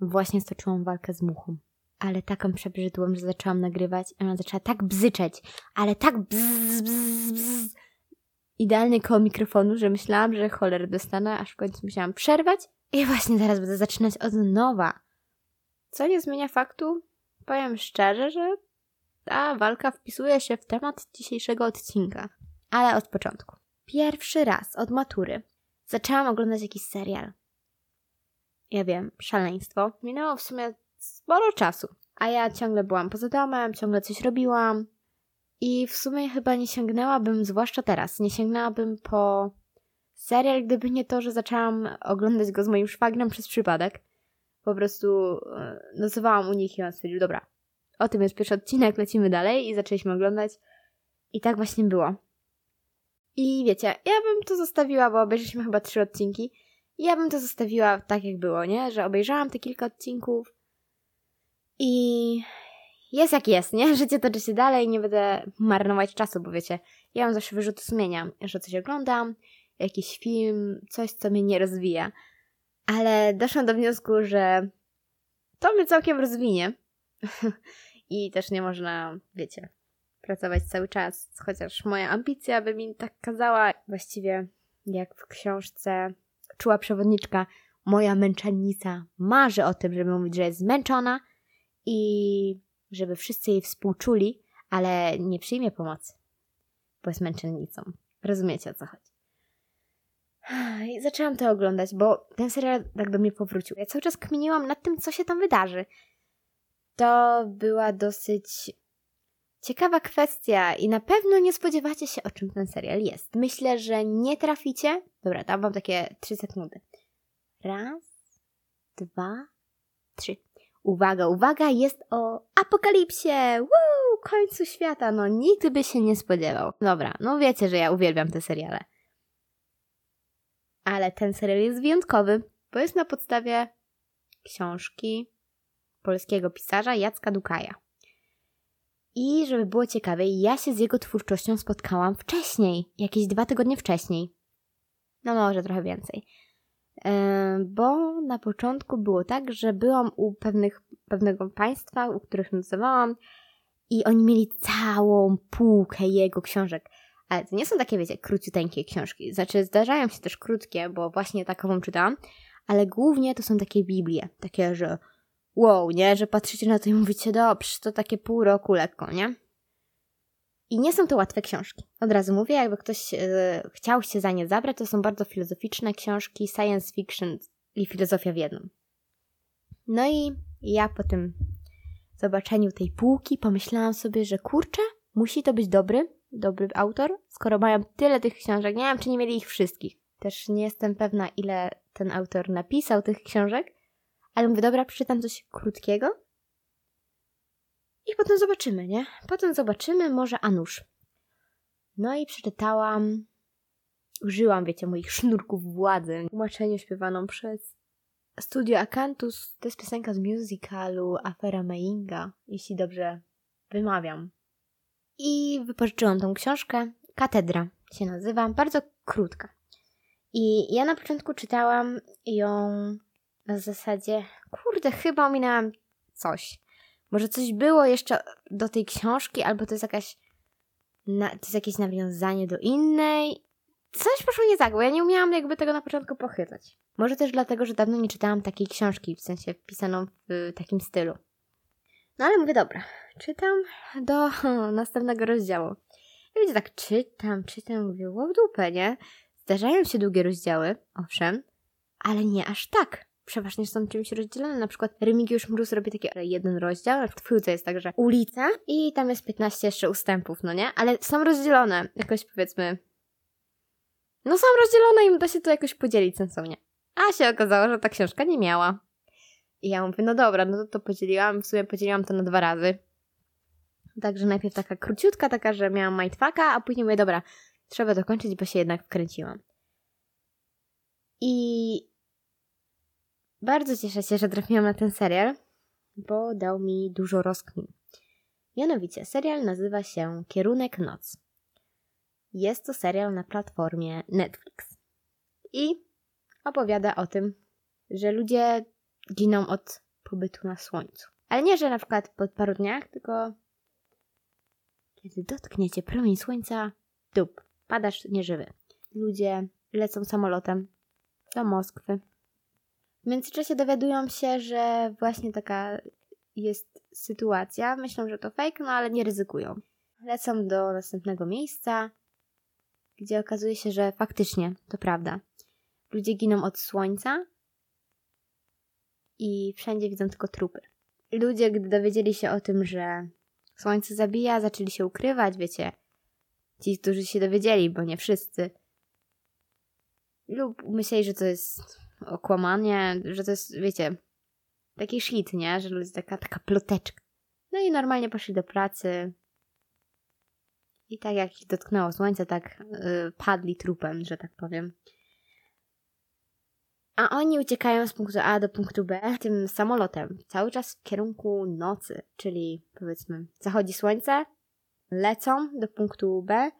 właśnie stoczyłam walkę z muchą. Ale taką przebrzydłą, że zaczęłam nagrywać i ona zaczęła tak bzyczeć, ale tak bzz, bzz, bzz. Idealnie koło mikrofonu, że myślałam, że cholery dostanę, aż w końcu musiałam przerwać i właśnie zaraz będę zaczynać od nowa. Co nie zmienia faktu, powiem szczerze, że ta walka wpisuje się w temat dzisiejszego odcinka. Ale od początku. Pierwszy raz od matury zaczęłam oglądać jakiś serial. Ja wiem, szaleństwo. Minęło w sumie sporo czasu. A ja ciągle byłam poza domem, ciągle coś robiłam. I w sumie chyba nie sięgnęłabym, zwłaszcza teraz, nie sięgnęłabym po serial, gdyby nie to, że zaczęłam oglądać go z moim szwagrem przez przypadek. Po prostu e, nocowałam u nich i on stwierdził, dobra, o tym jest pierwszy odcinek, lecimy dalej i zaczęliśmy oglądać. I tak właśnie było. I wiecie, ja bym to zostawiła, bo obejrzeliśmy chyba trzy odcinki. Ja bym to zostawiła tak, jak było, nie? Że obejrzałam te kilka odcinków i jest jak jest, nie? Życie toczy się dalej, nie będę marnować czasu, bo wiecie, ja mam zawsze wyrzuty sumienia, że coś oglądam, jakiś film, coś, co mnie nie rozwija. Ale doszłam do wniosku, że to mnie całkiem rozwinie. I też nie można, wiecie, pracować cały czas, chociaż moja ambicja by mi tak kazała. Właściwie, jak w książce czuła przewodniczka, moja męczennica marzy o tym, żeby mówić, że jest zmęczona i żeby wszyscy jej współczuli, ale nie przyjmie pomocy, bo jest męczennicą. Rozumiecie o co chodzi. I zaczęłam to oglądać, bo ten serial tak do mnie powrócił. Ja cały czas kminiłam nad tym, co się tam wydarzy. To była dosyć ciekawa kwestia i na pewno nie spodziewacie się, o czym ten serial jest. Myślę, że nie traficie. Dobra, dam wam takie trzy sekundy. Raz, dwa, trzy. Uwaga, uwaga, jest o apokalipsie! Woo! Końcu świata! No nikt by się nie spodziewał. Dobra, no wiecie, że ja uwielbiam te seriale. Ale ten serial jest wyjątkowy, bo jest na podstawie książki polskiego pisarza Jacka Dukaja. I żeby było ciekawiej, ja się z jego twórczością spotkałam wcześniej, jakieś dwa tygodnie wcześniej. No może trochę więcej. Bo na początku było tak, że byłam u pewnych, pewnego państwa, u których nocowałam i oni mieli całą półkę jego książek. Ale to nie są takie, wiecie, króciuteńkie książki. Znaczy, zdarzają się też krótkie, bo właśnie takową czytałam, ale głównie to są takie Biblie. Takie, że wow, nie? Że patrzycie na to i mówicie, dobrze, to takie pół roku lekko, nie? I nie są to łatwe książki. Od razu mówię, jakby ktoś e, chciał się za nie zabrać, to są bardzo filozoficzne książki, science fiction i filozofia w jednym. No i ja po tym zobaczeniu tej półki pomyślałam sobie, że kurczę, musi to być dobry, dobry autor, skoro mają tyle tych książek. Nie wiem, czy nie mieli ich wszystkich. Też nie jestem pewna, ile ten autor napisał tych książek, ale mówię, dobra, przeczytam coś krótkiego i potem zobaczymy, nie? Potem zobaczymy, może a nuż. No i przeczytałam, użyłam, wiecie, moich sznurków władzy, tłumaczeniu śpiewaną przez Studio Acanthus. To jest piosenka z musicalu Afera Meinga, jeśli dobrze wymawiam. I wypożyczyłam tą książkę. Katedra się nazywa, bardzo krótka. I ja na początku czytałam ją na zasadzie, kurde, chyba ominęłam coś. Może coś było jeszcze do tej książki, albo to jest jakaś. Na, to jest jakieś nawiązanie do innej. Coś poszło nie tak, bo ja nie umiałam jakby tego na początku pochytać. Może też dlatego, że dawno nie czytałam takiej książki, w sensie pisaną w takim stylu. No ale mówię, dobra, czytam do następnego rozdziału. I wiecie, tak czytam, czytam, mówię, wow, dupę, nie? Zdarzają się długie rozdziały, owszem, ale nie aż tak przeważnie są czymś rozdzielone. Na przykład Remigiusz Mróz robi taki jeden rozdział, w twójce jest tak, że ulica i tam jest 15 jeszcze ustępów, no nie? Ale są rozdzielone jakoś powiedzmy... No są rozdzielone i da się to jakoś podzielić sensownie. A się okazało, że ta książka nie miała. I ja mówię, no dobra, no to, to podzieliłam, w sumie podzieliłam to na dwa razy. Także najpierw taka króciutka, taka, że miałam majtwaka, a później mówię, dobra, trzeba dokończyć, bo się jednak wkręciłam. I bardzo cieszę się, że trafiłam na ten serial, bo dał mi dużo rozkmin. Mianowicie, serial nazywa się Kierunek Noc. Jest to serial na platformie Netflix. I opowiada o tym, że ludzie giną od pobytu na słońcu. Ale nie, że na przykład po paru dniach, tylko kiedy dotkniecie promień słońca, dup, padasz nieżywy. Ludzie lecą samolotem do Moskwy. W międzyczasie dowiadują się, że właśnie taka jest sytuacja. Myślą, że to fake, no ale nie ryzykują. Lecą do następnego miejsca, gdzie okazuje się, że faktycznie to prawda. Ludzie giną od słońca i wszędzie widzą tylko trupy. Ludzie, gdy dowiedzieli się o tym, że słońce zabija, zaczęli się ukrywać, wiecie. Ci, którzy się dowiedzieli, bo nie wszyscy. Lub myśleli, że to jest okłamanie, że to jest, wiecie, taki shit, nie? Że ludzie taka, taka ploteczka. No i normalnie poszli do pracy. I tak jak ich dotknęło słońce, tak yy, padli trupem, że tak powiem. A oni uciekają z punktu A do punktu B tym samolotem, cały czas w kierunku nocy, czyli powiedzmy, zachodzi słońce, lecą do punktu B,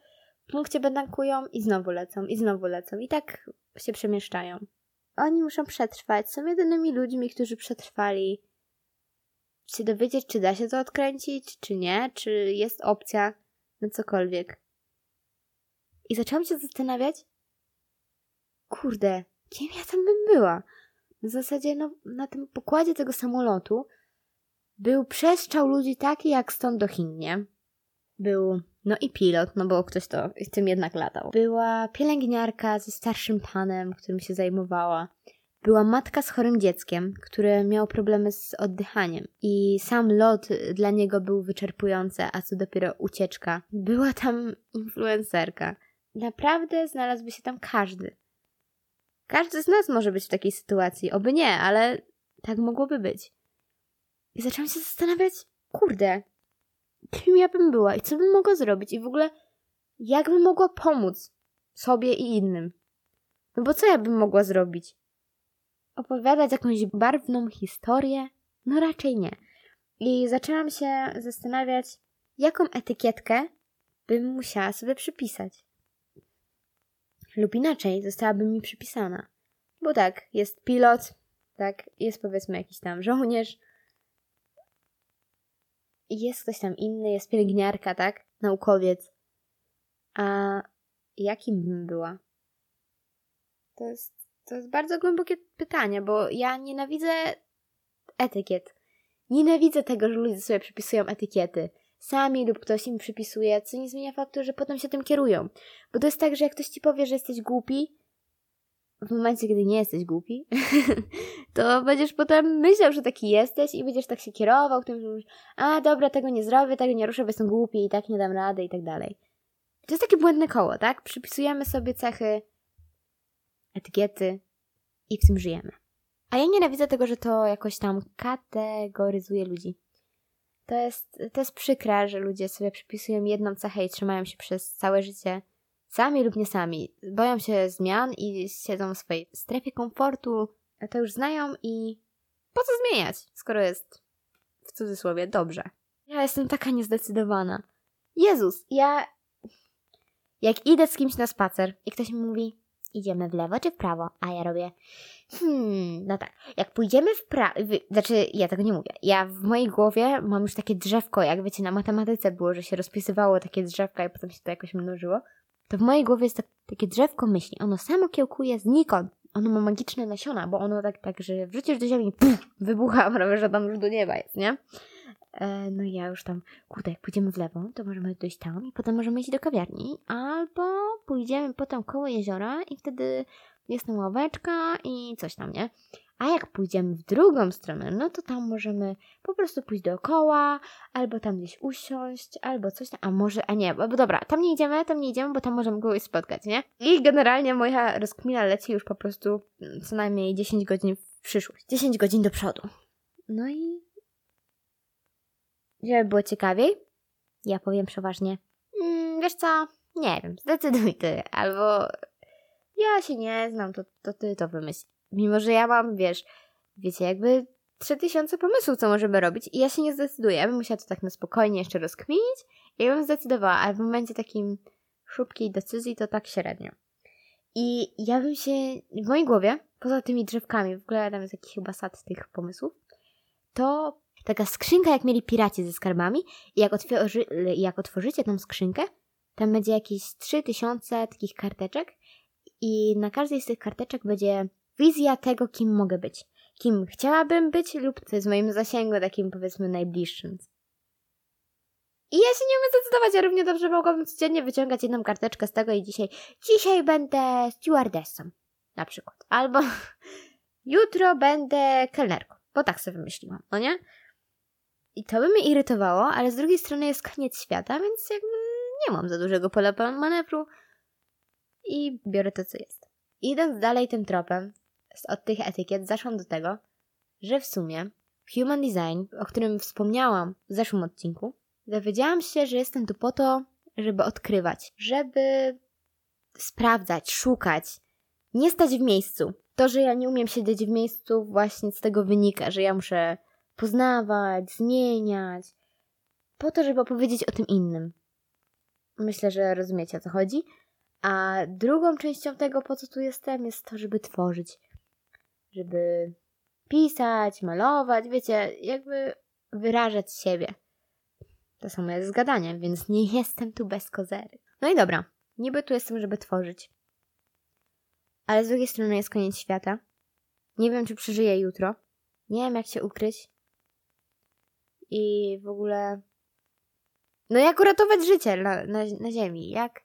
w punkcie B tankują i znowu lecą, i znowu lecą, i tak się przemieszczają. Oni muszą przetrwać, są jedynymi ludźmi, którzy przetrwali. Się dowiedzieć, czy da się to odkręcić, czy nie, czy jest opcja na cokolwiek. I zaczęłam się zastanawiać, kurde, kim ja tam bym była? W zasadzie no, na tym pokładzie tego samolotu był przestrzał ludzi taki jak stąd do Chin, nie? Był, no i pilot, no bo ktoś to tym jednak latał. Była pielęgniarka ze starszym panem, którym się zajmowała. Była matka z chorym dzieckiem, które miało problemy z oddychaniem i sam lot dla niego był wyczerpujący, a co dopiero ucieczka. Była tam influencerka. Naprawdę znalazłby się tam każdy. Każdy z nas może być w takiej sytuacji. Oby nie, ale tak mogłoby być. I zaczęłam się zastanawiać, kurde, kim ja bym była i co bym mogła zrobić i w ogóle jak bym mogła pomóc sobie i innym. No bo co ja bym mogła zrobić? Opowiadać jakąś barwną historię? No raczej nie. I zaczęłam się zastanawiać, jaką etykietkę bym musiała sobie przypisać lub inaczej zostałaby mi przypisana. Bo tak, jest pilot, tak, jest powiedzmy jakiś tam żołnierz, jest ktoś tam inny, jest pielęgniarka, tak, naukowiec. A jakim bym była? To jest, to jest bardzo głębokie pytanie, bo ja nienawidzę etykiet. Nienawidzę tego, że ludzie sobie przypisują etykiety sami lub ktoś im przypisuje, co nie zmienia faktu, że potem się tym kierują. Bo to jest tak, że jak ktoś ci powie, że jesteś głupi, w momencie, gdy nie jesteś głupi, to będziesz potem myślał, że taki jesteś i będziesz tak się kierował tym, że mówisz, a dobra, tego nie zrobię, tego nie ruszę, bo jestem głupi i tak nie dam rady i tak dalej. To jest takie błędne koło, tak? Przypisujemy sobie cechy, etykiety i w tym żyjemy. A ja nienawidzę tego, że to jakoś tam kategoryzuje ludzi. To jest, to jest przykre, że ludzie sobie przypisują jedną cechę i trzymają się przez całe życie sami lub nie sami. Boją się zmian i siedzą w swojej strefie komfortu, to już znają i po co zmieniać, skoro jest w cudzysłowie dobrze. Ja jestem taka niezdecydowana. Jezus, ja jak idę z kimś na spacer i ktoś mi mówi idziemy w lewo czy w prawo, a ja robię Hmm, no tak. Jak pójdziemy w prawo, znaczy ja tego nie mówię. Ja w mojej głowie mam już takie drzewko, jak wiecie, na matematyce było, że się rozpisywało takie drzewka i potem się to jakoś mnożyło. To w mojej głowie jest tak, takie drzewko myśli. Ono samo kiełkuje znikąd. Ono ma magiczne nasiona, bo ono tak, tak że wrzucisz do ziemi, puf, wybucha, prawie, że tam już do nieba jest, nie? E, no i ja już tam, kurde, jak pójdziemy w lewo, to możemy dojść tam i potem możemy iść do kawiarni, albo pójdziemy potem koło jeziora i wtedy jest tam ławeczka i coś tam, nie? A jak pójdziemy w drugą stronę, no to tam możemy po prostu pójść dookoła, albo tam gdzieś usiąść, albo coś tam, a może, a nie, bo dobra, tam nie idziemy, tam nie idziemy, bo tam możemy kogoś spotkać, nie? I generalnie moja rozkmina leci już po prostu co najmniej 10 godzin w przyszłość, 10 godzin do przodu. No i żeby było ciekawiej, ja powiem przeważnie, mm, wiesz co, nie wiem, zdecyduj ty, albo ja się nie znam, to, to ty to wymyśl. Mimo, że ja mam, wiesz, wiecie, jakby trzy tysiące pomysłów, co możemy robić i ja się nie zdecyduję. Bym musiała to tak na spokojnie jeszcze rozkminić i ja bym zdecydowała, ale w momencie takim szybkiej decyzji to tak średnio. I ja bym się, w mojej głowie, poza tymi drzewkami, w ogóle tam jest jakiś chyba sad tych pomysłów, to taka skrzynka, jak mieli piraci ze skarbami. I jak, otworzy, jak otworzycie tą skrzynkę, tam będzie jakieś 3000 takich karteczek. I na każdej z tych karteczek będzie wizja tego, kim mogę być. Kim chciałabym być lub co jest w moim zasięgu takim powiedzmy najbliższym. I ja się nie umiem zdecydować, ja równie dobrze mogłabym codziennie wyciągać jedną karteczkę z tego i dzisiaj, dzisiaj będę stewardessą, na przykład. Albo jutro będę kelnerką, bo tak sobie wymyśliłam, no nie? I to by mnie irytowało, ale z drugiej strony jest koniec świata, więc jakby nie mam za dużego pola manewru i biorę to, co jest. Idąc dalej tym tropem, od tych etykiet zaszłam do tego, że w sumie Human Design, o którym wspomniałam w zeszłym odcinku, dowiedziałam się, że jestem tu po to, żeby odkrywać, żeby sprawdzać, szukać, nie stać w miejscu. To, że ja nie umiem siedzieć w miejscu, właśnie z tego wynika, że ja muszę poznawać, zmieniać, po to, żeby opowiedzieć o tym innym. Myślę, że rozumiecie o co chodzi. A drugą częścią tego, po co tu jestem, jest to, żeby tworzyć. Żeby pisać, malować, wiecie, jakby wyrażać siebie. To samo jest z gadaniem, więc nie jestem tu bez kozery. No i dobra, niby tu jestem, żeby tworzyć. Ale z drugiej strony jest koniec świata. Nie wiem, czy przeżyję jutro. Nie wiem, jak się ukryć. I w ogóle. No, jak uratować życie na, na, na Ziemi? Jak.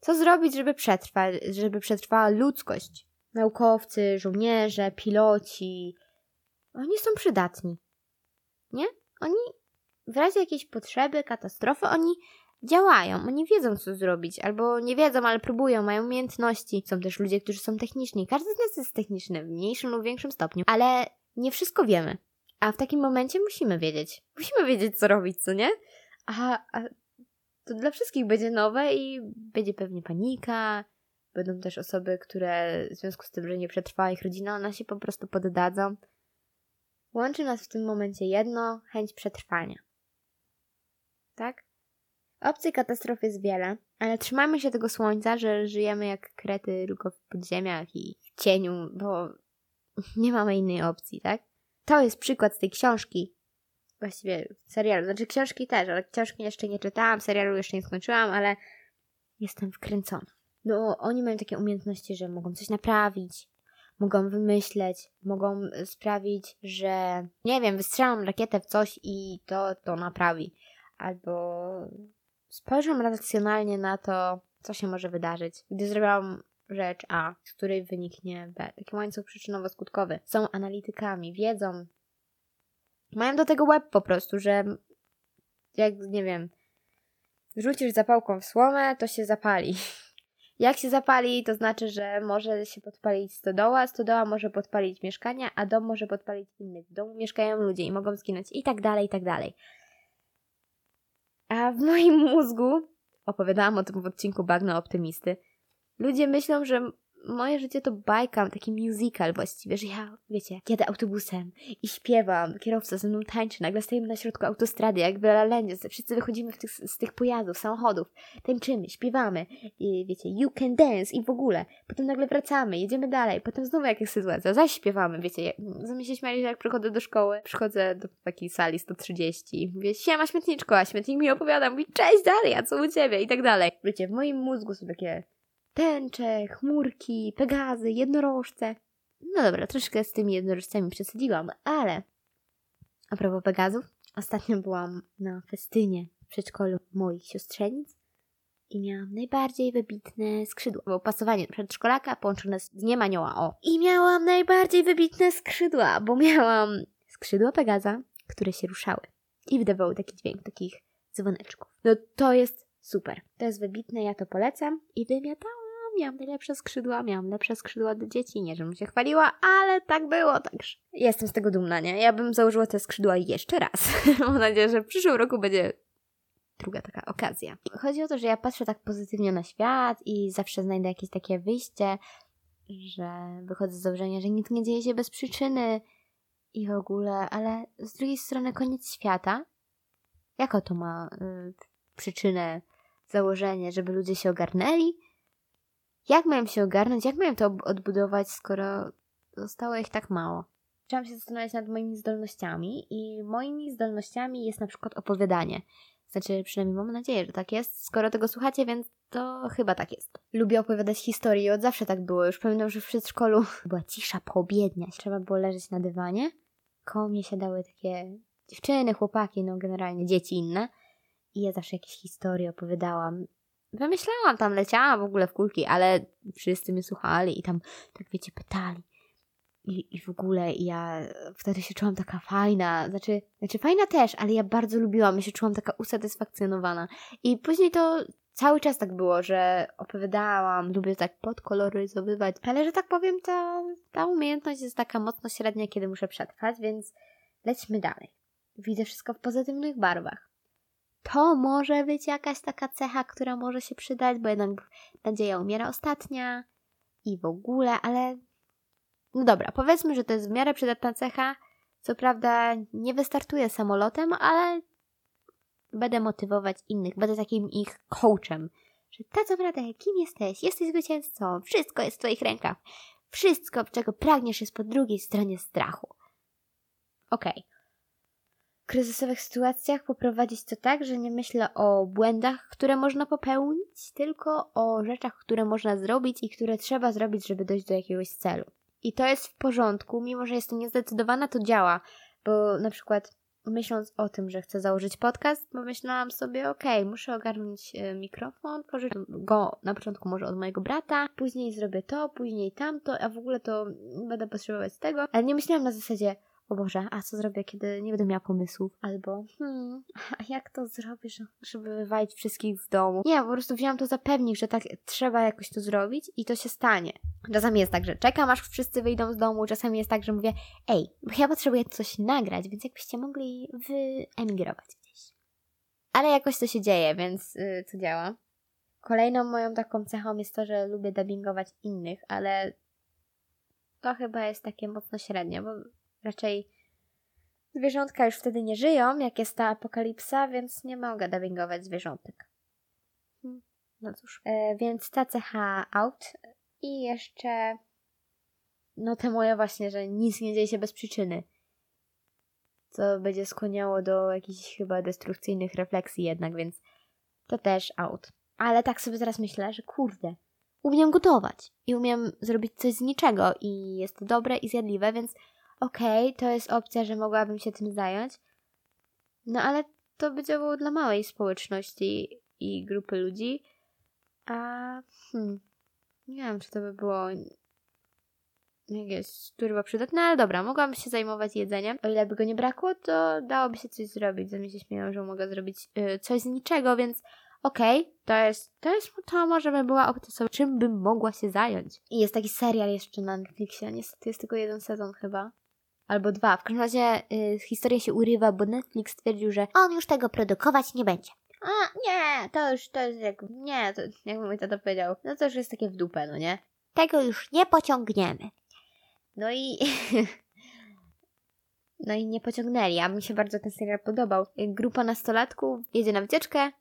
Co zrobić, żeby przetrwać, żeby przetrwała ludzkość? Naukowcy, żołnierze, piloci. Oni są przydatni. Nie? Oni w razie jakiejś potrzeby, katastrofy, oni działają, oni wiedzą, co zrobić, albo nie wiedzą, ale próbują, mają umiejętności. Są też ludzie, którzy są techniczni. Każdy z nas jest techniczny w mniejszym lub większym stopniu, ale nie wszystko wiemy. A w takim momencie musimy wiedzieć. Musimy wiedzieć, co robić, co nie? A, a to dla wszystkich będzie nowe i będzie pewnie panika. Będą też osoby, które w związku z tym, że nie przetrwała ich rodzina, one się po prostu poddadzą. Łączy nas w tym momencie jedno chęć przetrwania tak? Opcji katastrof jest wiele, ale trzymajmy się tego słońca, że żyjemy jak krety tylko w podziemiach i w cieniu, bo nie mamy innej opcji, tak? To jest przykład z tej książki. Właściwie serialu. Znaczy książki też, ale książki jeszcze nie czytałam, serialu jeszcze nie skończyłam, ale jestem wkręcona. No, oni mają takie umiejętności, że mogą coś naprawić, mogą wymyśleć, mogą sprawić, że nie wiem, wystrzelam rakietę w coś i to to naprawi albo spojrzę racjonalnie na to, co się może wydarzyć, gdy zrobiłam rzecz A, z której wyniknie B. Taki łańcuch przyczynowo-skutkowy. Są analitykami, wiedzą. Mają do tego web po prostu, że jak, nie wiem, rzucisz zapałką w słomę, to się zapali. Jak się zapali, to znaczy, że może się podpalić stodoła, stodoła może podpalić mieszkania, a dom może podpalić innych. W domu mieszkają ludzie i mogą zginąć i tak dalej, i tak dalej. A w moim mózgu, opowiadałam o tym w odcinku Bagno Optymisty, ludzie myślą, że moje życie to bajka, taki musical właściwie, że ja, wiecie, jadę autobusem i śpiewam, kierowca ze mną tańczy, nagle stajemy na środku autostrady, jak w La wszyscy wychodzimy tych, z tych pojazdów, samochodów, tańczymy, śpiewamy, i, wiecie, you can dance i w ogóle. Potem nagle wracamy, jedziemy dalej, potem znowu jakaś sytuacja, zaś śpiewamy, wiecie, zamiast się śmiali, że jak przychodzę do szkoły, przychodzę do takiej sali 130 i mówię, siema śmietniczko, a śmietnik mi opowiada, mówi, cześć Daria, co u ciebie i tak dalej. Wiecie, w moim mózgu są takie tęcze, chmurki, pegazy, jednorożce. No dobra, troszkę z tymi jednorożcami przesadziłam, ale a propos pegazów, ostatnio byłam na festynie w przedszkolu moich siostrzenic i miałam najbardziej wybitne skrzydła, bo pasowanie przedszkolaka połączone z dniem anioła, o. I miałam najbardziej wybitne skrzydła, bo miałam skrzydła Pegaza, które się ruszały i wydawały taki dźwięk, takich dzwoneczków. No to jest super, to jest wybitne, ja to polecam i wymiatałam miałam najlepsze skrzydła, miałam lepsze skrzydła do dzieci, nie żebym się chwaliła, ale tak było, także jestem z tego dumna, nie? Ja bym założyła te skrzydła jeszcze raz. Mam nadzieję, że w przyszłym roku będzie druga taka okazja. Chodzi o to, że ja patrzę tak pozytywnie na świat i zawsze znajdę jakieś takie wyjście, że wychodzę z założenia, że nic nie dzieje się bez przyczyny i w ogóle, ale z drugiej strony koniec świata. Jako to ma y, przyczynę, założenie, żeby ludzie się ogarnęli? Jak mają się ogarnąć? Jak mają to odbudować, skoro zostało ich tak mało? zaczęłam się zastanawiać nad moimi zdolnościami i moimi zdolnościami jest na przykład opowiadanie. Znaczy, przynajmniej mam nadzieję, że tak jest. Skoro tego słuchacie, więc to chyba tak jest. Lubię opowiadać historie, od zawsze tak było. Już pamiętam, że w przedszkolu była cisza poobiednia. Trzeba było leżeć na dywanie. Koło mnie siadały takie dziewczyny, chłopaki, no generalnie dzieci inne. I ja zawsze jakieś historie opowiadałam. Wymyślałam tam, leciałam w ogóle w kulki, ale wszyscy mnie słuchali i tam, tak wiecie, pytali. I, I w ogóle ja wtedy się czułam taka fajna, znaczy, znaczy fajna też, ale ja bardzo lubiłam, ja się czułam taka usatysfakcjonowana. I później to cały czas tak było, że opowiadałam, lubię tak podkoloryzowywać, ale że tak powiem, ta, ta umiejętność jest taka mocno średnia, kiedy muszę przetrwać, więc lećmy dalej. Widzę wszystko w pozytywnych barwach. To może być jakaś taka cecha, która może się przydać, bo jednak nadzieja umiera ostatnia i w ogóle, ale no dobra, powiedzmy, że to jest w miarę przydatna cecha. Co prawda nie wystartuję samolotem, ale będę motywować innych, będę takim ich coachem. Że ta co prawda, kim jesteś? Jesteś zwycięzcą, wszystko jest w twoich rękach. Wszystko, czego pragniesz, jest po drugiej stronie strachu. Okej. Okay. Kryzysowych sytuacjach poprowadzić to tak, że nie myślę o błędach, które można popełnić, tylko o rzeczach, które można zrobić i które trzeba zrobić, żeby dojść do jakiegoś celu. I to jest w porządku, mimo że jestem niezdecydowana, to działa. Bo na przykład myśląc o tym, że chcę założyć podcast, pomyślałam sobie, okay, muszę ogarnąć e, mikrofon, pożyczę go na początku może od mojego brata, później zrobię to, później tamto, a w ogóle to będę potrzebować tego. Ale nie myślałam na zasadzie, o Boże, a co zrobię, kiedy nie będę miała pomysłów? Albo, hmm, a jak to zrobisz, żeby wywalić wszystkich z domu? Nie, po prostu wziąłam to za pewnik, że tak trzeba jakoś to zrobić i to się stanie. Czasami jest tak, że czekam, aż wszyscy wyjdą z domu, czasami jest tak, że mówię, ej, ja potrzebuję coś nagrać, więc jakbyście mogli wyemigrować gdzieś. Ale jakoś to się dzieje, więc yy, to działa. Kolejną moją taką cechą jest to, że lubię dubbingować innych, ale to chyba jest takie mocno średnie, bo raczej zwierzątka już wtedy nie żyją, jak jest ta apokalipsa, więc nie mogę dubbingować zwierzątek. Hmm, no cóż. E, więc ta cecha out i jeszcze no te moje właśnie, że nic nie dzieje się bez przyczyny. Co będzie skłaniało do jakichś chyba destrukcyjnych refleksji jednak, więc to też out. Ale tak sobie teraz myślę, że kurde, umiem gotować i umiem zrobić coś z niczego i jest to dobre i zjadliwe, więc okej, okay, to jest opcja, że mogłabym się tym zająć, no ale to by działało dla małej społeczności i grupy ludzi, a hmm, nie wiem, czy to by było jakieś turbo przydatne, ale dobra, mogłabym się zajmować jedzeniem. O ile by go nie brakło, to dałoby się coś zrobić. Ze mnie się śmieją, że mogę zrobić yy, coś z niczego, więc okej, okay, to jest, to jest, to może by była opcja sobie, czym bym mogła się zająć. I jest taki serial jeszcze na Netflixie, niestety jest tylko jeden sezon chyba albo dwa. W każdym razie y, historia się urywa, bo Netflix stwierdził, że on już tego produkować nie będzie. A, nie, to już, to jest jak, nie, to, jak mój tata powiedział, no to już jest takie w dupę, no nie? Tego już nie pociągniemy. No i... no i nie pociągnęli, a mi się bardzo ten serial podobał. Grupa nastolatków jedzie na wycieczkę,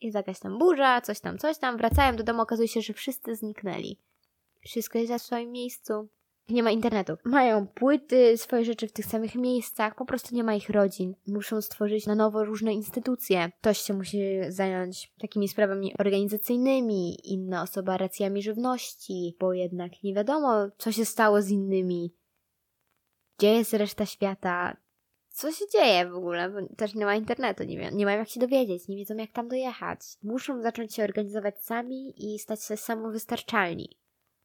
jest jakaś tam burza, coś tam, coś tam, wracają do domu, okazuje się, że wszyscy zniknęli. Wszystko jest na swoim miejscu nie ma internetu. Mają płyty, swoje rzeczy w tych samych miejscach, po prostu nie ma ich rodzin. Muszą stworzyć na nowo różne instytucje. Ktoś się musi zająć takimi sprawami organizacyjnymi, inna osoba racjami żywności, bo jednak nie wiadomo, co się stało z innymi. Gdzie jest reszta świata? Co się dzieje w ogóle? Bo też nie ma internetu, nie, wie, nie mają jak się dowiedzieć, nie wiedzą jak tam dojechać. Muszą zacząć się organizować sami i stać się samowystarczalni,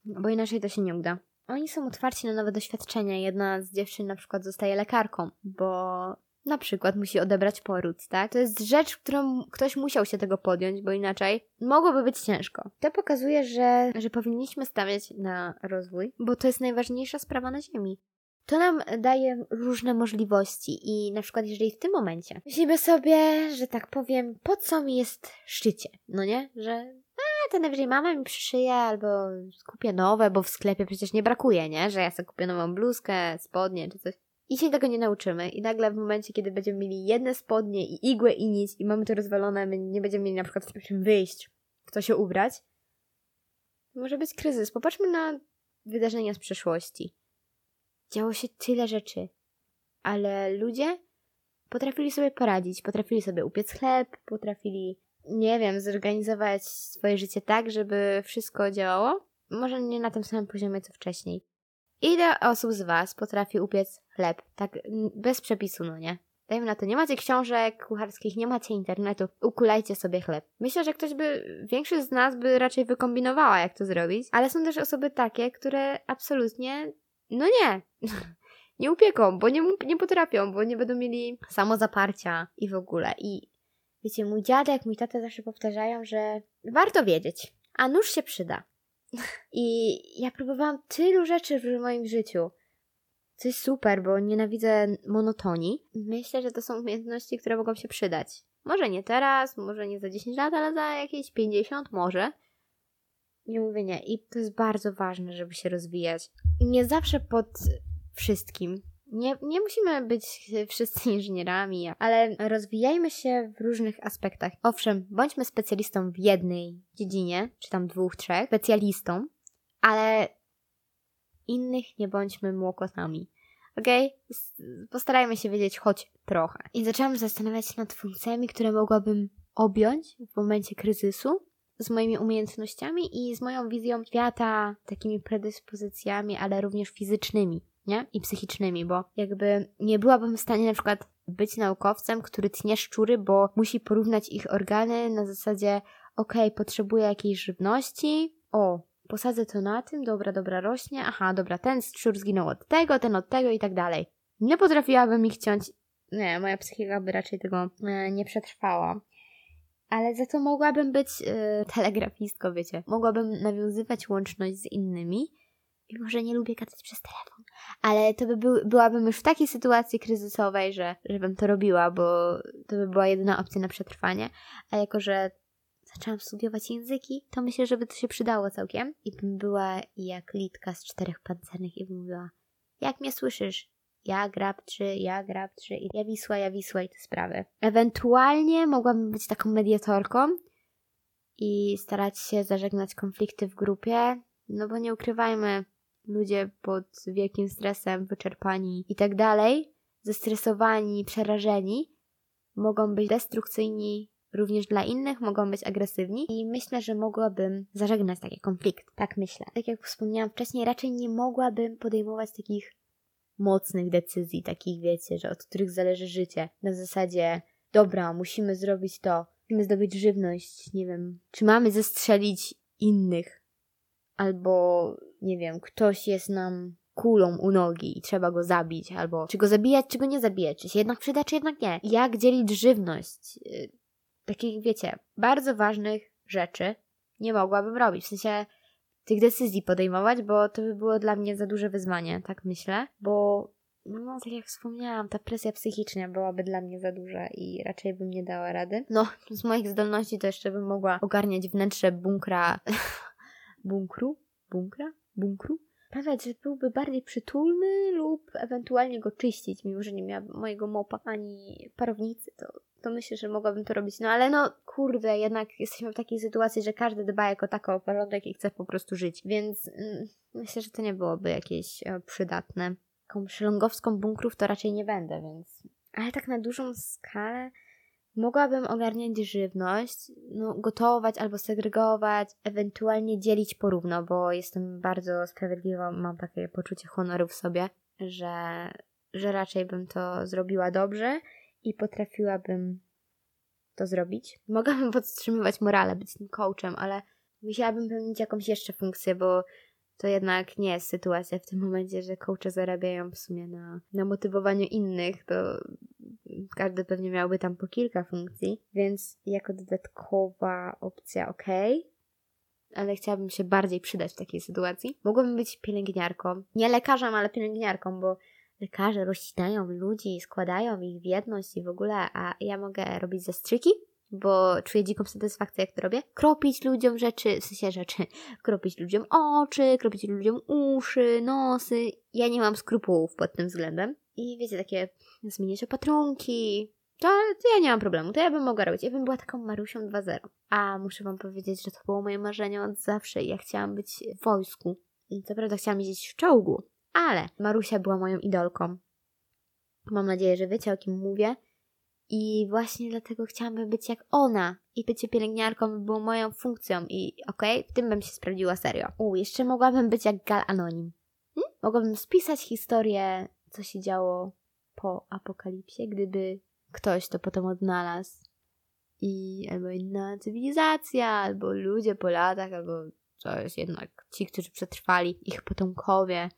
bo inaczej to się nie uda. Oni są otwarci na nowe doświadczenia. Jedna z dziewczyn na przykład zostaje lekarką, bo na przykład musi odebrać poród, tak? To jest rzecz, którą ktoś musiał się tego podjąć, bo inaczej mogłoby być ciężko. To pokazuje, że, że powinniśmy stawiać na rozwój, bo to jest najważniejsza sprawa na Ziemi. To nam daje różne możliwości i na przykład jeżeli w tym momencie myślimy sobie, że tak powiem, po co mi jest szczycie, no nie? Że to najwyżej mama mi przyszyje albo kupię nowe, bo w sklepie przecież nie brakuje, nie? Że ja sobie kupię nową bluzkę, spodnie czy coś. I się tego nie nauczymy. I nagle w momencie, kiedy będziemy mieli jedne spodnie i igłę i nic i mamy to rozwalone, my nie będziemy mieli na przykład w czym wyjść, w co się ubrać, może być kryzys. Popatrzmy na wydarzenia z przeszłości. Działo się tyle rzeczy, ale ludzie potrafili sobie poradzić, potrafili sobie upiec chleb, potrafili, nie wiem, zorganizować swoje życie tak, żeby wszystko działało. Może nie na tym samym poziomie co wcześniej. Ile osób z Was potrafi upiec chleb? Tak, bez przepisu, no nie? Dajmy na to, nie macie książek kucharskich, nie macie internetu, ukulajcie sobie chleb. Myślę, że ktoś by, większość z nas by raczej wykombinowała, jak to zrobić, ale są też osoby takie, które absolutnie, no nie, nie upieką, bo nie, nie potrafią, bo nie będą mieli samozaparcia i w ogóle. I wiecie, mój dziadek, mój tata zawsze powtarzają, że warto wiedzieć, a nóż się przyda. I ja próbowałam tylu rzeczy w moim życiu. Co jest super, bo nienawidzę monotonii. Myślę, że to są umiejętności, które mogą się przydać. Może nie teraz, może nie za 10 lat, ale za jakieś 50 może. Nie mówię nie. I to jest bardzo ważne, żeby się rozwijać. Nie zawsze pod wszystkim. Nie, nie musimy być wszyscy inżynierami, ale rozwijajmy się w różnych aspektach. Owszem, bądźmy specjalistą w jednej dziedzinie, czy tam dwóch, trzech, specjalistą, ale innych nie bądźmy młokotami. Okay? Postarajmy się wiedzieć choć trochę. I zaczęłam zastanawiać się nad funkcjami, które mogłabym objąć w momencie kryzysu z moimi umiejętnościami i z moją wizją świata, takimi predyspozycjami, ale również fizycznymi nie? I psychicznymi, bo jakby nie byłabym w stanie na przykład być naukowcem, który tnie szczury, bo musi porównać ich organy na zasadzie okej, okay, potrzebuję jakiejś żywności, o, posadzę to na tym, dobra, dobra, rośnie, aha, dobra, ten szczur zginął od tego, ten od tego i tak dalej. Nie potrafiłabym ich ciąć, nie, moja psychika by raczej tego e, nie przetrwała. Ale za to mogłabym być e, telegrafistką, wiecie. Mogłabym nawiązywać łączność z innymi, mimo że nie lubię gadać przez telefon. Ale to by był, byłabym już w takiej sytuacji kryzysowej, że, żebym to robiła, bo to by była jedyna opcja na przetrwanie. A jako, że zaczęłam studiować języki, to myślę, że by to się przydało całkiem. I bym była jak litka z czterech pancernych i bym mówiła, jak mnie słyszysz? Ja grab 3, ja grab 3 i ja Wisła, ja Wisła i te sprawy. Ewentualnie mogłabym być taką mediatorką i starać się zażegnać konflikty w grupie, no bo nie ukrywajmy, ludzie pod wielkim stresem, wyczerpani i tak dalej, zestresowani, przerażeni, mogą być destrukcyjni również dla innych, mogą być agresywni i myślę, że mogłabym zażegnać taki konflikt. Tak myślę. Tak jak wspomniałam wcześniej, raczej nie mogłabym podejmować takich mocnych decyzji, takich wiecie, że od których zależy życie. Na zasadzie, dobra, musimy zrobić to, musimy zdobyć żywność, nie wiem, czy mamy zestrzelić innych, albo nie wiem, ktoś jest nam kulą u nogi i trzeba go zabić, albo czy go zabijać, czy go nie zabijać, czy się jednak przyda, czy jednak nie. Jak dzielić żywność? Y, takich, wiecie, bardzo ważnych rzeczy nie mogłabym robić. W sensie tych decyzji podejmować, bo to by było dla mnie za duże wyzwanie, tak myślę, bo no, tak jak wspomniałam, ta presja psychiczna byłaby dla mnie za duża i raczej bym nie dała rady. No, z moich zdolności to jeszcze bym mogła ogarniać wnętrze bunkra bunkru, bunkra, bunkru, sprawiać, że byłby bardziej przytulny lub ewentualnie go czyścić, mimo że nie miała mojego mopa ani parownicy, to, to myślę, że mogłabym to robić. No ale no, kurde, jednak jesteśmy w takiej sytuacji, że każdy dba jako tako o porządek i chce po prostu żyć, więc mm, myślę, że to nie byłoby jakieś e, przydatne. Taką szlongowską bunkrów to raczej nie będę, więc... Ale tak na dużą skalę Mogłabym ogarniać żywność, no, gotować albo segregować, ewentualnie dzielić porówno, bo jestem bardzo sprawiedliwa, mam takie poczucie honoru w sobie, że, że raczej bym to zrobiła dobrze i potrafiłabym to zrobić. Mogłabym podtrzymywać morale, być tym coachem, ale musiałabym pełnić jakąś jeszcze funkcję, bo to jednak nie jest sytuacja w tym momencie, że coache zarabiają w sumie na, na motywowaniu innych, to każdy pewnie miałby tam po kilka funkcji, więc jako dodatkowa opcja ok, ale chciałabym się bardziej przydać w takiej sytuacji. Mogłabym być pielęgniarką, nie lekarzem, ale pielęgniarką, bo lekarze rozcinają ludzi, składają ich w jedność i w ogóle, a ja mogę robić zastrzyki, bo czuję dziką satysfakcję, jak to robię. Kropić ludziom rzeczy, w sensie rzeczy, kropić ludziom oczy, kropić ludziom uszy, nosy. Ja nie mam skrupułów pod tym względem. I wiecie, takie zmieniać opatrunki. To, to ja nie mam problemu, to ja bym mogła robić. Ja bym była taką Marusią 2.0. A muszę wam powiedzieć, że to było moje marzenie od zawsze. Ja chciałam być w wojsku. I co prawda chciałam jeździć w czołgu, Ale Marusia była moją idolką. Mam nadzieję, że wiecie o kim mówię. I właśnie dlatego chciałabym być jak ona. I bycie pielęgniarką by było moją funkcją. I okej, okay, w tym bym się sprawdziła serio. U, jeszcze mogłabym być jak Gal Anonim. Hmm? Mogłabym spisać historię, co się działo po apokalipsie, gdyby ktoś to potem odnalazł. I albo inna cywilizacja, albo ludzie po latach, albo coś jednak ci, którzy przetrwali, ich potomkowie.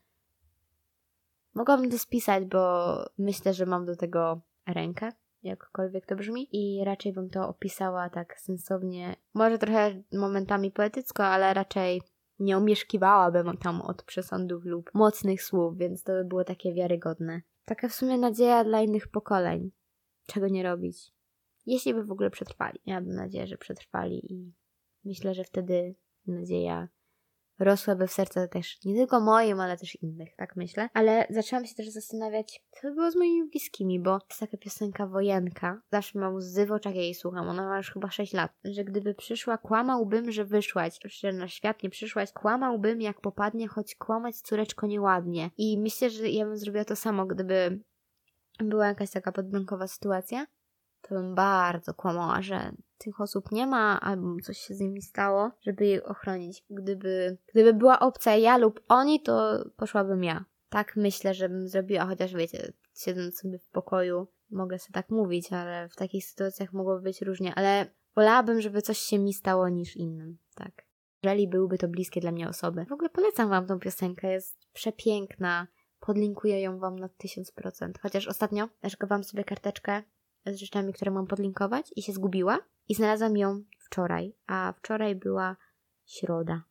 Mogłabym to spisać, bo myślę, że mam do tego rękę jakkolwiek to brzmi, i raczej bym to opisała tak sensownie, może trochę momentami poetycko, ale raczej nie omieszkiwałabym tam od przesądów lub mocnych słów, więc to by było takie wiarygodne. Taka w sumie nadzieja dla innych pokoleń. Czego nie robić? Jeśli by w ogóle przetrwali. Miałabym nadzieję, że przetrwali i myślę, że wtedy nadzieja rosłaby w serca też nie tylko moim, ale też innych, tak myślę. Ale zaczęłam się też zastanawiać, co by było z moimi bliskimi, bo jest taka piosenka Wojenka. Zawsze mam łzy w oczach jej słucham, ona ma już chyba 6 lat. Że gdyby przyszła, kłamałbym, że wyszłaś, że na świat nie przyszłaś, kłamałbym jak popadnie, choć kłamać córeczko nieładnie. I myślę, że ja bym zrobiła to samo, gdyby była jakaś taka podbramkowa sytuacja, to bym bardzo kłamała, że tych osób nie ma, albo coś się z nimi stało, żeby je ochronić. Gdyby, gdyby była opcja ja lub oni, to poszłabym ja. Tak myślę, że bym zrobiła, chociaż wiecie, siedząc sobie w pokoju, mogę sobie tak mówić, ale w takich sytuacjach mogłoby być różnie, ale wolałabym, żeby coś się mi stało niż innym, tak. Jeżeli byłyby to bliskie dla mnie osoby. W ogóle polecam wam tą piosenkę, jest przepiękna. Podlinkuję ją wam na 1000%. Chociaż ostatnio szykowałam sobie karteczkę z rzeczami, które mam podlinkować i się zgubiła i znalazłam ją wczoraj, a wczoraj była środa.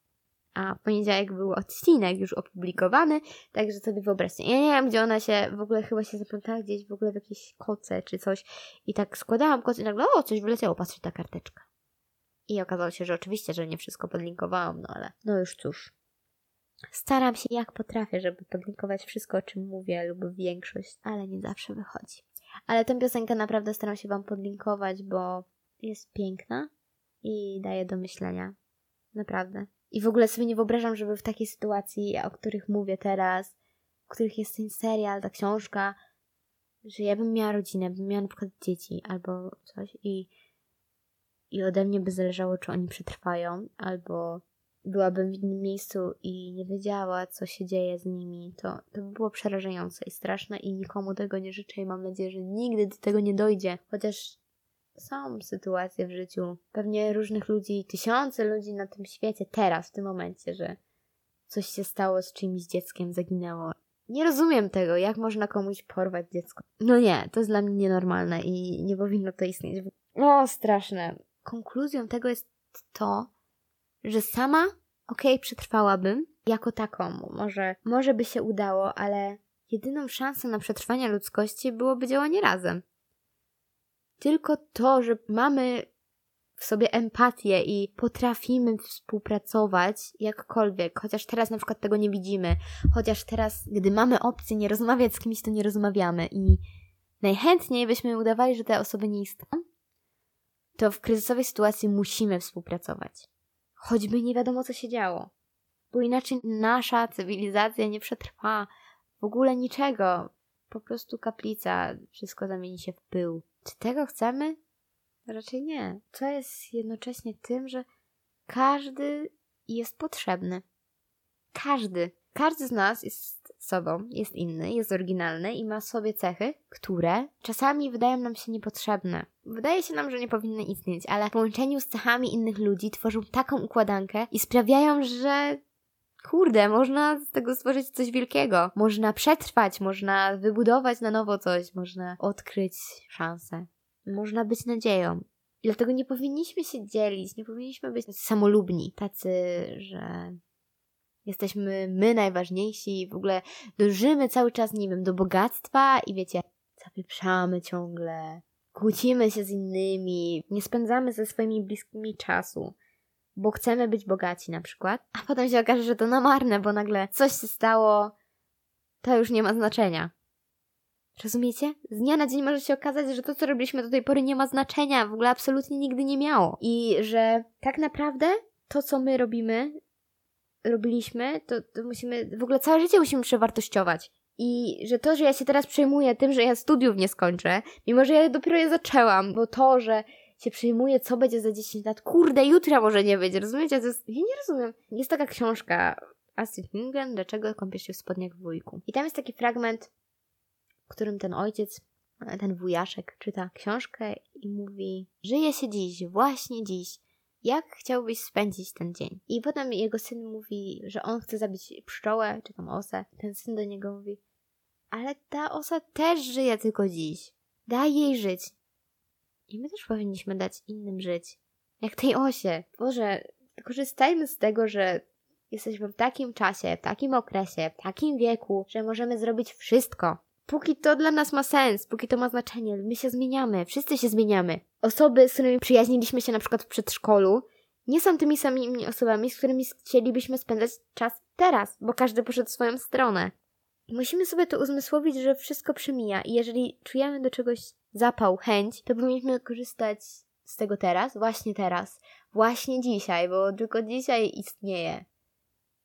A w poniedziałek był odcinek już opublikowany, także sobie wyobraźcie. Ja nie wiem, gdzie ona się, w ogóle chyba się zaplątała gdzieś w ogóle w jakieś koce czy coś. I tak składałam koce i nagle, o, coś wyleciało, patrzcie, ta karteczka. I okazało się, że oczywiście, że nie wszystko podlinkowałam, no ale no już cóż. Staram się jak potrafię, żeby podlinkować wszystko, o czym mówię, lub większość, ale nie zawsze wychodzi. Ale tę piosenkę naprawdę staram się Wam podlinkować, bo jest piękna i daje do myślenia. Naprawdę. I w ogóle sobie nie wyobrażam, żeby w takiej sytuacji, o których mówię teraz, w których jest ten serial, ta książka, że ja bym miała rodzinę, bym miała na przykład dzieci albo coś i, i ode mnie by zależało, czy oni przetrwają, albo byłabym w innym miejscu i nie wiedziała, co się dzieje z nimi, to, to by było przerażające i straszne i nikomu tego nie życzę i mam nadzieję, że nigdy do tego nie dojdzie. Chociaż są sytuacje w życiu, pewnie różnych ludzi, tysiące ludzi na tym świecie teraz, w tym momencie, że coś się stało z czyimś dzieckiem, zaginęło. Nie rozumiem tego, jak można komuś porwać dziecko. No nie, to jest dla mnie nienormalne i nie powinno to istnieć. O, straszne. Konkluzją tego jest to, że sama, okej, okay, przetrwałabym jako taką. Może, może by się udało, ale jedyną szansą na przetrwanie ludzkości byłoby działanie razem. Tylko to, że mamy w sobie empatię i potrafimy współpracować jakkolwiek, chociaż teraz na przykład tego nie widzimy, chociaż teraz, gdy mamy opcję nie rozmawiać z kimś, to nie rozmawiamy i najchętniej byśmy udawali, że te osoby nie istnieją, to w kryzysowej sytuacji musimy współpracować choćby nie wiadomo, co się działo. Bo inaczej nasza cywilizacja nie przetrwa w ogóle niczego. Po prostu kaplica, wszystko zamieni się w pył. Czy tego chcemy? Raczej nie. Co jest jednocześnie tym, że każdy jest potrzebny. Każdy. Każdy z nas jest sobą, jest inny, jest oryginalny i ma sobie cechy, które czasami wydają nam się niepotrzebne. Wydaje się nam, że nie powinny istnieć, ale w połączeniu z cechami innych ludzi tworzą taką układankę i sprawiają, że kurde, można z tego stworzyć coś wielkiego. Można przetrwać, można wybudować na nowo coś, można odkryć szansę. Można być nadzieją. I dlatego nie powinniśmy się dzielić, nie powinniśmy być samolubni, tacy, że jesteśmy my najważniejsi, w ogóle dążymy cały czas, nie wiem, do bogactwa i wiecie, zapieprzamy ciągle, kłócimy się z innymi, nie spędzamy ze swoimi bliskimi czasu, bo chcemy być bogaci na przykład, a potem się okaże, że to na marne, bo nagle coś się stało, to już nie ma znaczenia. Rozumiecie? Z dnia na dzień może się okazać, że to, co robiliśmy do tej pory, nie ma znaczenia, w ogóle absolutnie nigdy nie miało. I że tak naprawdę to, co my robimy, robiliśmy, to, to musimy, w ogóle całe życie musimy przewartościować. I że to, że ja się teraz przejmuję tym, że ja studiów nie skończę, mimo że ja dopiero je zaczęłam, bo to, że się przejmuję, co będzie za 10 lat, kurde, jutra może nie będzie, rozumiecie? To jest, ja nie rozumiem. Jest taka książka Astrid Lindgren, Dlaczego kąpiesz się w spodniach wujku. I tam jest taki fragment, w którym ten ojciec, ten wujaszek czyta książkę i mówi żyje się dziś, właśnie dziś. Jak chciałbyś spędzić ten dzień? I potem jego syn mówi, że on chce zabić pszczołę, czy tam osę. Ten syn do niego mówi, ale ta osa też żyje tylko dziś. Daj jej żyć. I my też powinniśmy dać innym żyć. Jak tej osie. Boże, korzystajmy z tego, że jesteśmy w takim czasie, w takim okresie, w takim wieku, że możemy zrobić wszystko. Póki to dla nas ma sens, póki to ma znaczenie, my się zmieniamy, wszyscy się zmieniamy. Osoby, z którymi przyjaźniliśmy się na przykład w przedszkolu, nie są tymi samymi osobami, z którymi chcielibyśmy spędzać czas teraz, bo każdy poszedł w swoją stronę. Musimy sobie to uzmysłowić, że wszystko przemija i jeżeli czujemy do czegoś zapał, chęć, to powinniśmy korzystać z tego teraz, właśnie teraz, właśnie dzisiaj, bo tylko dzisiaj istnieje.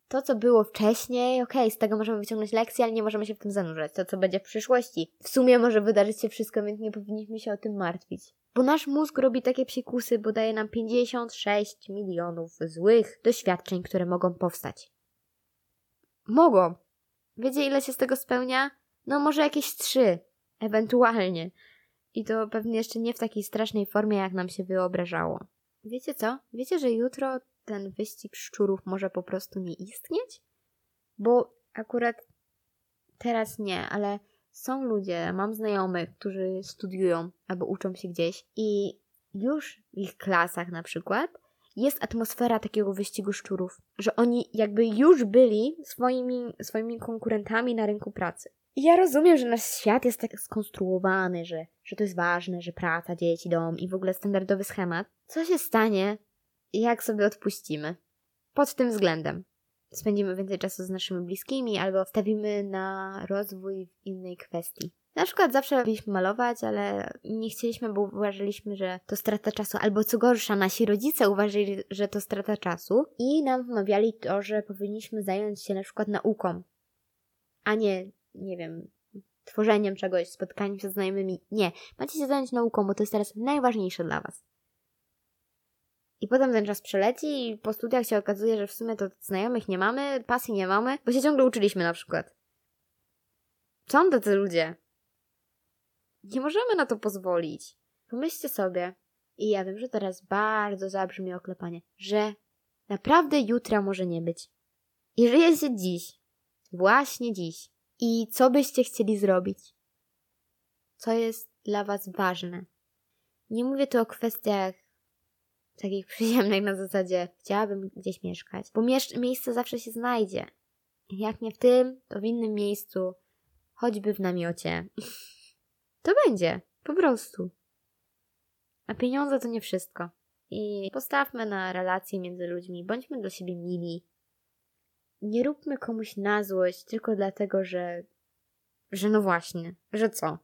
To, co było wcześniej, okej, okay, z tego możemy wyciągnąć lekcje, ale nie możemy się w tym zanurzać. To, co będzie w przyszłości. W sumie może wydarzyć się wszystko, więc nie powinniśmy się o tym martwić. Bo nasz mózg robi takie psikusy, bo daje nam 56 milionów złych doświadczeń, które mogą powstać. Mogą. Wiecie, ile się z tego spełnia? No może jakieś trzy. Ewentualnie. I to pewnie jeszcze nie w takiej strasznej formie, jak nam się wyobrażało. Wiecie co? Wiecie, że jutro ten wyścig szczurów może po prostu nie istnieć? Bo akurat teraz nie, ale są ludzie, mam znajomych, którzy studiują albo uczą się gdzieś i już w ich klasach na przykład jest atmosfera takiego wyścigu szczurów, że oni jakby już byli swoimi, swoimi konkurentami na rynku pracy. I ja rozumiem, że nasz świat jest tak skonstruowany, że, że to jest ważne, że praca, dzieci, dom i w ogóle standardowy schemat. Co się stanie, jak sobie odpuścimy? Pod tym względem. Spędzimy więcej czasu z naszymi bliskimi albo stawimy na rozwój w innej kwestii. Na przykład zawsze lubiliśmy malować, ale nie chcieliśmy, bo uważaliśmy, że to strata czasu, albo co gorsza, nasi rodzice uważali, że to strata czasu i nam wmawiali to, że powinniśmy zająć się na przykład nauką, a nie nie wiem, tworzeniem czegoś, spotkaniem się z znajomymi. Nie, macie się zająć nauką, bo to jest teraz najważniejsze dla was. I potem ten czas przeleci i po studiach się okazuje, że w sumie to znajomych nie mamy, pasji nie mamy, bo się ciągle uczyliśmy na przykład. Są tacy ludzie. Nie możemy na to pozwolić. Pomyślcie sobie, i ja wiem, że teraz bardzo zabrzmi oklepanie, że naprawdę jutra może nie być. I żyjecie dziś. Właśnie dziś. I co byście chcieli zrobić? Co jest dla Was ważne? Nie mówię tu o kwestiach takich przyjemnych na zasadzie chciałabym gdzieś mieszkać, bo miejsce zawsze się znajdzie. Jak nie w tym, to w innym miejscu, choćby w namiocie. To będzie, po prostu. A pieniądze to nie wszystko. I postawmy na relacje między ludźmi, bądźmy dla siebie mili, nie róbmy komuś na złość tylko dlatego, że, że no właśnie, że co?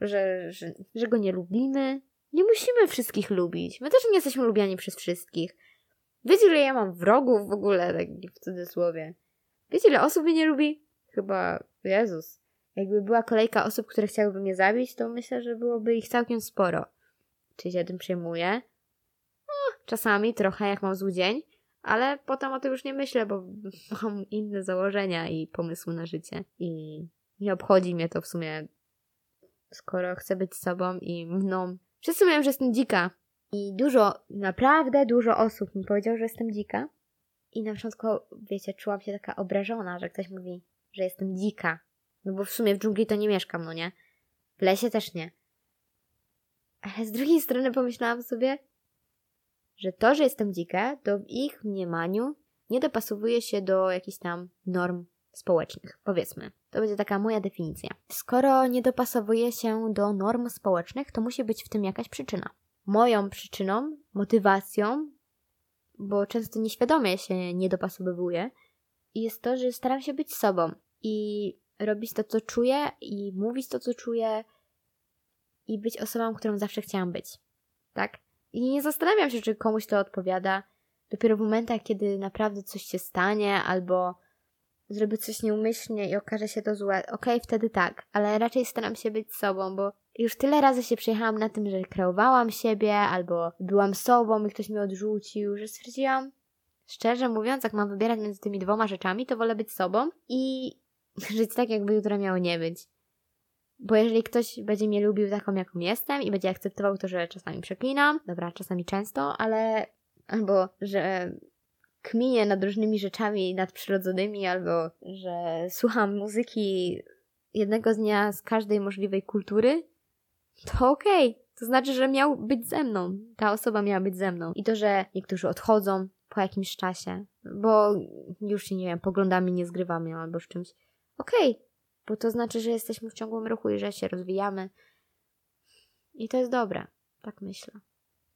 Że, że, że go nie lubimy? Nie musimy wszystkich lubić. My też nie jesteśmy lubiani przez wszystkich. Wiecie, ile ja mam wrogów w ogóle, tak w cudzysłowie? Wiecie, ile osób mnie nie lubi? Chyba, Jezus. Jakby była kolejka osób, które chciałyby mnie zabić, to myślę, że byłoby ich całkiem sporo. Czy się tym przejmuję? No, czasami trochę, jak mam zły dzień, ale potem o tym już nie myślę, bo mam inne założenia i pomysły na życie. I nie obchodzi mnie to w sumie, skoro chcę być sobą i mną. Wszyscy mówią, że jestem dzika. I dużo, naprawdę dużo osób mi powiedział, że jestem dzika. I na początku, wiecie, czułam się taka obrażona, że ktoś mówi, że jestem dzika. No bo w sumie w dżungli to nie mieszkam, no nie? W lesie też nie. Ale z drugiej strony pomyślałam sobie, że to, że jestem dzika, to w ich mniemaniu nie dopasowuje się do jakichś tam norm społecznych, powiedzmy. To będzie taka moja definicja. Skoro nie dopasowuje się do norm społecznych, to musi być w tym jakaś przyczyna. Moją przyczyną, motywacją, bo często nieświadomie się nie dopasowywuję, jest to, że staram się być sobą i robić to, co czuję, i mówić to, co czuję, i być osobą, którą zawsze chciałam być. Tak? I nie zastanawiam się, czy komuś to odpowiada. Dopiero w momentach, kiedy naprawdę coś się stanie, albo zrobię coś nieumyślnie i okaże się to złe, okej, okay, wtedy tak, ale raczej staram się być sobą, bo już tyle razy się przejechałam na tym, że kreowałam siebie, albo byłam sobą i ktoś mnie odrzucił, że stwierdziłam, szczerze mówiąc, jak mam wybierać między tymi dwoma rzeczami, to wolę być sobą i żyć tak, jakby jutro miało nie być. Bo jeżeli ktoś będzie mnie lubił taką, jaką jestem i będzie akceptował to, że czasami przeklinam, dobra, czasami często, ale albo że kminię nad różnymi rzeczami nadprzyrodzonymi, albo że słucham muzyki jednego dnia z każdej możliwej kultury, to okej. Okay. To znaczy, że miał być ze mną. Ta osoba miała być ze mną. I to, że niektórzy odchodzą po jakimś czasie, bo już się, nie wiem, poglądami nie zgrywamy albo z czymś. Okej, okay. Bo to znaczy, że jesteśmy w ciągłym ruchu i że się rozwijamy. I to jest dobre. Tak myślę.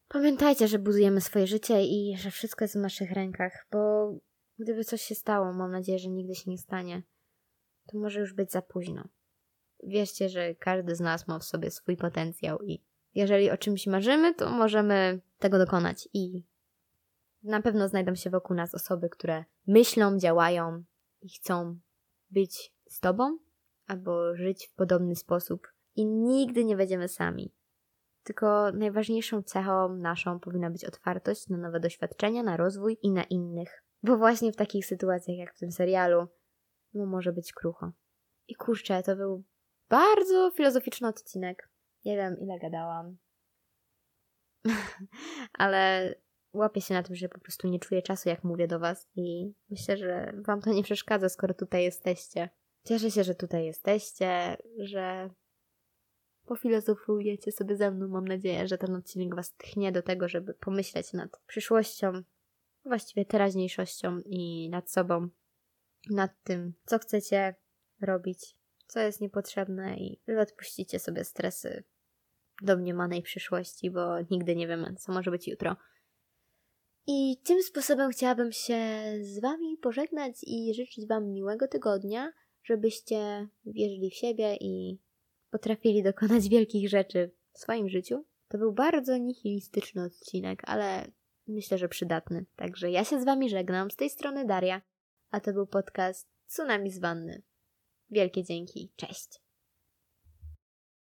Pamiętajcie, że budujemy swoje życie i że wszystko jest w naszych rękach, bo gdyby coś się stało, mam nadzieję, że nigdy się nie stanie, to może już być za późno. Wierzcie, że każdy z nas ma w sobie swój potencjał i jeżeli o czymś marzymy, to możemy tego dokonać i na pewno znajdą się wokół nas osoby, które myślą, działają i chcą być z Tobą albo żyć w podobny sposób i nigdy nie będziemy sami. Tylko najważniejszą cechą naszą powinna być otwartość na nowe doświadczenia, na rozwój i na innych. Bo właśnie w takich sytuacjach jak w tym serialu, no może być krucho. I kurczę, to był bardzo filozoficzny odcinek. Nie wiem, ile gadałam. Ale łapię się na tym, że po prostu nie czuję czasu, jak mówię do Was i myślę, że Wam to nie przeszkadza, skoro tutaj jesteście. Cieszę się, że tutaj jesteście, że pofilozofujecie sobie ze mną. Mam nadzieję, że ten odcinek Was tchnie do tego, żeby pomyśleć nad przyszłością, właściwie teraźniejszością i nad sobą, nad tym, co chcecie robić, co jest niepotrzebne i że odpuścicie sobie stresy domniemanej przyszłości, bo nigdy nie wiemy, co może być jutro. I tym sposobem chciałabym się z Wami pożegnać i życzyć Wam miłego tygodnia, żebyście wierzyli w siebie i potrafili dokonać wielkich rzeczy w swoim życiu. To był bardzo nihilistyczny odcinek, ale myślę, że przydatny. Także ja się z Wami żegnam. Z tej strony Daria, a to był podcast Tsunami z Wanny. Wielkie dzięki. Cześć.